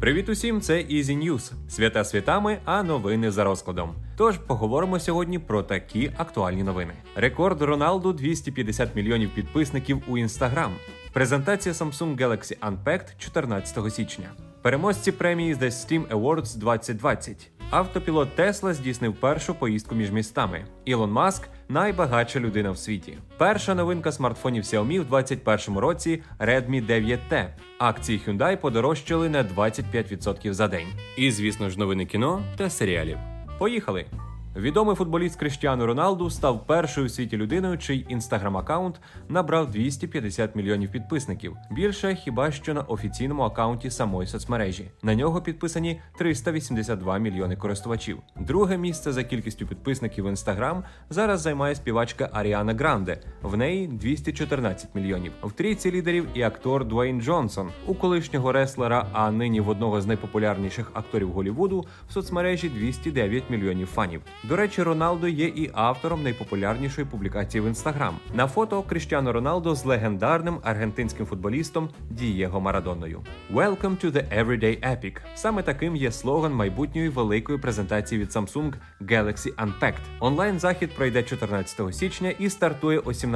Привіт усім, це Easy News. Свята святами, а новини за розкладом. Тож поговоримо сьогодні про такі актуальні новини. Рекорд Роналду 250 мільйонів підписників у Instagram. Презентація Samsung Galaxy Unpacked 14 січня. Переможці премії The Steam Awards 2020. Автопілот Тесла здійснив першу поїздку між містами. Ілон Маск найбагатша людина в світі. Перша новинка смартфонів Xiaomi в 2021 році Redmi 9T. Акції Hyundai подорожчали на 25% за день. І, звісно ж, новини кіно та серіалів. Поїхали! Відомий футболіст Криштіану Роналду став першою у світі людиною, чий інстаграм-аккаунт набрав 250 мільйонів підписників. Більше хіба що на офіційному аккаунті самої соцмережі. На нього підписані 382 мільйони користувачів. Друге місце за кількістю підписників в інстаграм зараз займає співачка Аріана Гранде. В неї 214 мільйонів. В трійці лідерів і актор Дуейн Джонсон, у колишнього реслера, а нині в одного з найпопулярніших акторів Голівуду в соцмережі 209 мільйонів фанів. До речі, Роналдо є і автором найпопулярнішої публікації в інстаграм. На фото Кріштіано Роналдо з легендарним аргентинським футболістом Дієго Марадоною. Welcome to the Everyday Epic. Саме таким є слоган майбутньої великої презентації від Samsung Galaxy Unpacked. Онлайн захід пройде 14 січня і стартує о 17.00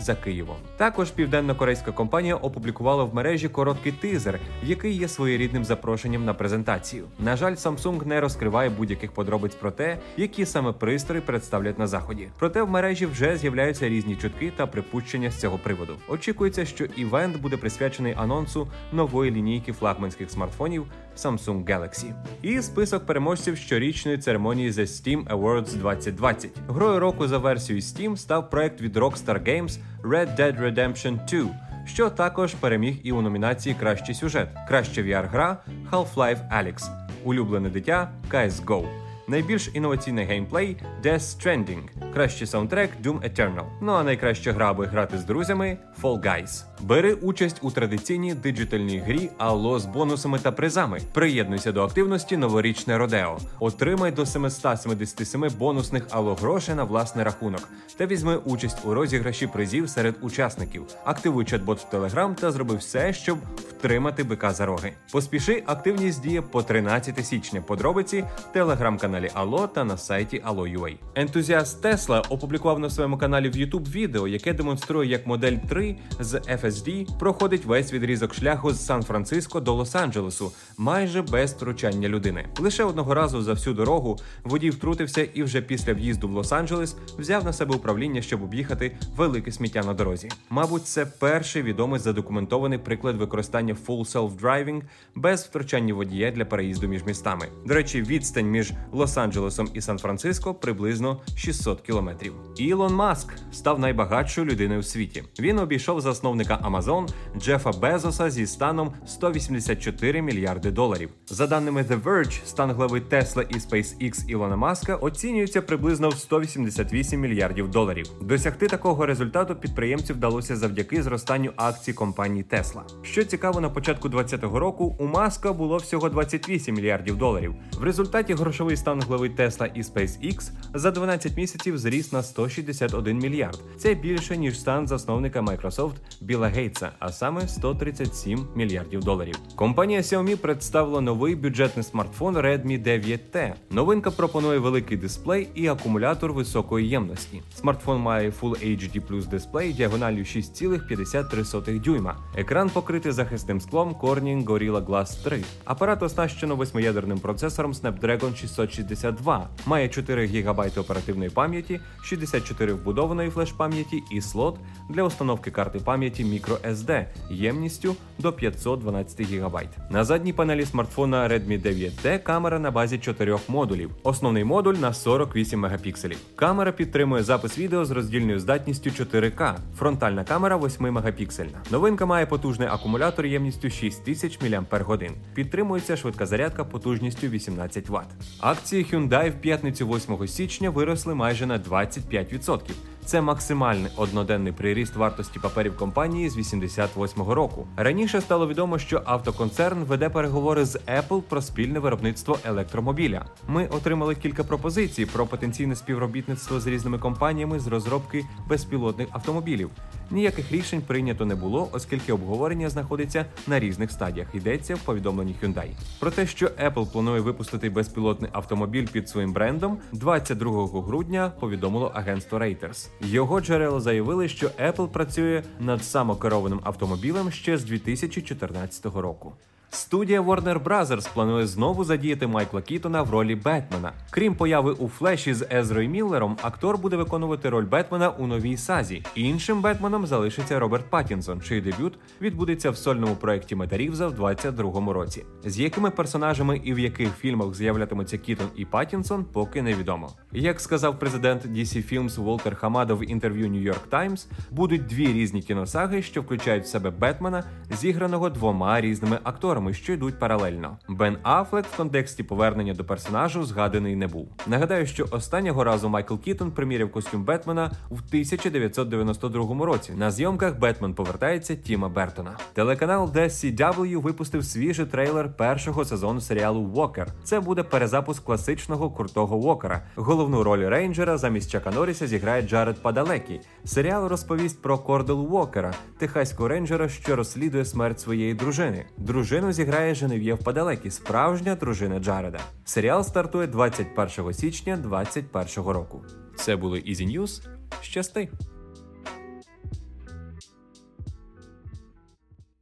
за Києвом. Також південно-корейська компанія опублікувала в мережі короткий тизер, який є своєрідним запрошенням на презентацію. На жаль, Samsung не розкриває будь-яких подробиць про те, які саме пристрої представлять на заході. Проте в мережі вже з'являються різні чутки та припущення з цього приводу. Очікується, що івент буде присвячений анонсу нової лінійки флагманських смартфонів Samsung Galaxy. І список переможців щорічної церемонії The Steam Awards 2020. Грою року за версією Steam став проект від Rockstar Games Red Dead Redemption 2, що також переміг і у номінації Кращий сюжет, краща VR-гра Half-Life Alyx, улюблене дитя CSGO. Найбільш інноваційний геймплей Death Stranding, кращий саундтрек Doom Eternal. Ну а найкраща гра, аби грати з друзями Fall Guys. Бери участь у традиційній диджитальній грі Allo з бонусами та призами. Приєднуйся до активності новорічне Родео. Отримай до 777 бонусних Allo грошей на власний рахунок та візьми участь у розіграші призів серед учасників. Активуй чат-бот в Telegram та зроби все, щоб втримати бика за роги. Поспіши, активність діє по 13 січня. Подробиці в телеграм-каналі Allo та на сайті Allo.ua. Ентузіаст Тесла опублікував на своєму каналі в YouTube відео, яке демонструє, як модель 3 з FSD проходить весь відрізок шляху з Сан-Франциско до Лос-Анджелесу, майже без втручання людини. Лише одного разу за всю дорогу водій втрутився і вже після в'їзду в Лос-Анджелес взяв на себе управління, щоб об'їхати велике сміття на дорозі. Мабуть, це перший відомий задокументований приклад використання Full Self-Driving без втручання водія для переїзду між містами. До речі, відстань між Лос-Анджелесом і Сан-Франциско приблизно 600 кілометрів. Ілон Маск став найбагатшою людиною в світі. Він обійшов засновника Amazon Джефа Безоса зі станом 184 мільярди доларів. За даними The Verge, стан глави Tesla і SpaceX Ілона Маска оцінюється приблизно в 188 мільярдів доларів. Досягти такого результату підприємцю вдалося завдяки зростанню акцій компанії Tesla. Що цікаво, на початку 2020 року у Маска було всього 28 мільярдів доларів. В результаті грошовий стан глави Tesla і SpaceX за 12 місяців зріс на 161 мільярд. Це більше ніж стан засновника Microsoft Біла Гейтса, а саме 137 мільярдів доларів. Компанія Xiaomi представила новий бюджетний смартфон Redmi 9T. Новинка пропонує великий дисплей і акумулятор високої ємності. Смартфон має Full HD Plus дисплей діагональю 6,53 дюйма. Екран покритий захисним склом Corning Gorilla Glass 3. Апарат оснащено восьмиядерним процесором Snapdragon 662, має 4 ГБ оперативної пам'яті, 64 вбудованої флеш-пам'яті і слот для установки карти пам'яті microSD ємністю до 512 ГБ. На задній панелі смартфона Redmi 9T камера на базі 4 модулів. Основний модуль на 48 мегапікселів. Камера підтримує запис відео з роздільною здатністю 4К. Фронтальна камера 8 мегапіксельна. Новинка має потужний акумулятор ємністю 6000 мАч. Підтримується швидка зарядка потужністю 18 Вт. Акції Hyundai в п'ятницю 8 січня виросли майже на 25%. Це максимальний одноденний приріст вартості паперів компанії з 88-го року. Раніше стало відомо, що автоконцерн веде переговори з Apple про спільне виробництво електромобіля. Ми отримали кілька пропозицій про потенційне співробітництво з різними компаніями з розробки безпілотних автомобілів. Ніяких рішень прийнято не було, оскільки обговорення знаходиться на різних стадіях. Йдеться в повідомленні Hyundai. Про те, що Apple планує випустити безпілотний автомобіль під своїм брендом, 22 грудня повідомило агентство Reuters. Його джерела заявили, що Apple працює над самокерованим автомобілем ще з 2014 року. Студія Warner Bros. планує знову задіяти Майкла Кітона в ролі Бетмена. Крім появи у Флеші з Езрою Міллером, актор буде виконувати роль Бетмена у новій сазі. Іншим Бетменом залишиться Роберт Паттінсон, чий дебют відбудеться в сольному проєкті Метарівза в 22-му році. З якими персонажами і в яких фільмах з'являтимуться Кітон і Паттінсон, поки невідомо. Як сказав президент DC Films Волтер Хамада в інтерв'ю New York Times, будуть дві різні кіносаги, що включають в себе Бетмена, зіграного двома різними акторами, що йдуть паралельно. Бен Аффлек в контексті повернення до персонажу згаданий не був. Нагадаю, що останнього разу Майкл Кітон приміряв костюм Бетмена в 1992 році. На зйомках Бетмен повертається Тіма Бертона. Телеканал The CW випустив свіжий трейлер першого сезону серіалу Вокер. Це буде перезапуск класичного крутого Вокера. Головну роль рейнджера замість Чака Норріса зіграє Джаред Падалекі. Серіал розповість про Кордел Вокера, техаського рейнджера, що розслідує смерть своєї дружини. Дружину зіграє Женев'єв Падалекі, справжня дружина Джареда. Серіал стартує 21 січня 2021 року. Це були Ізі News. Щасти!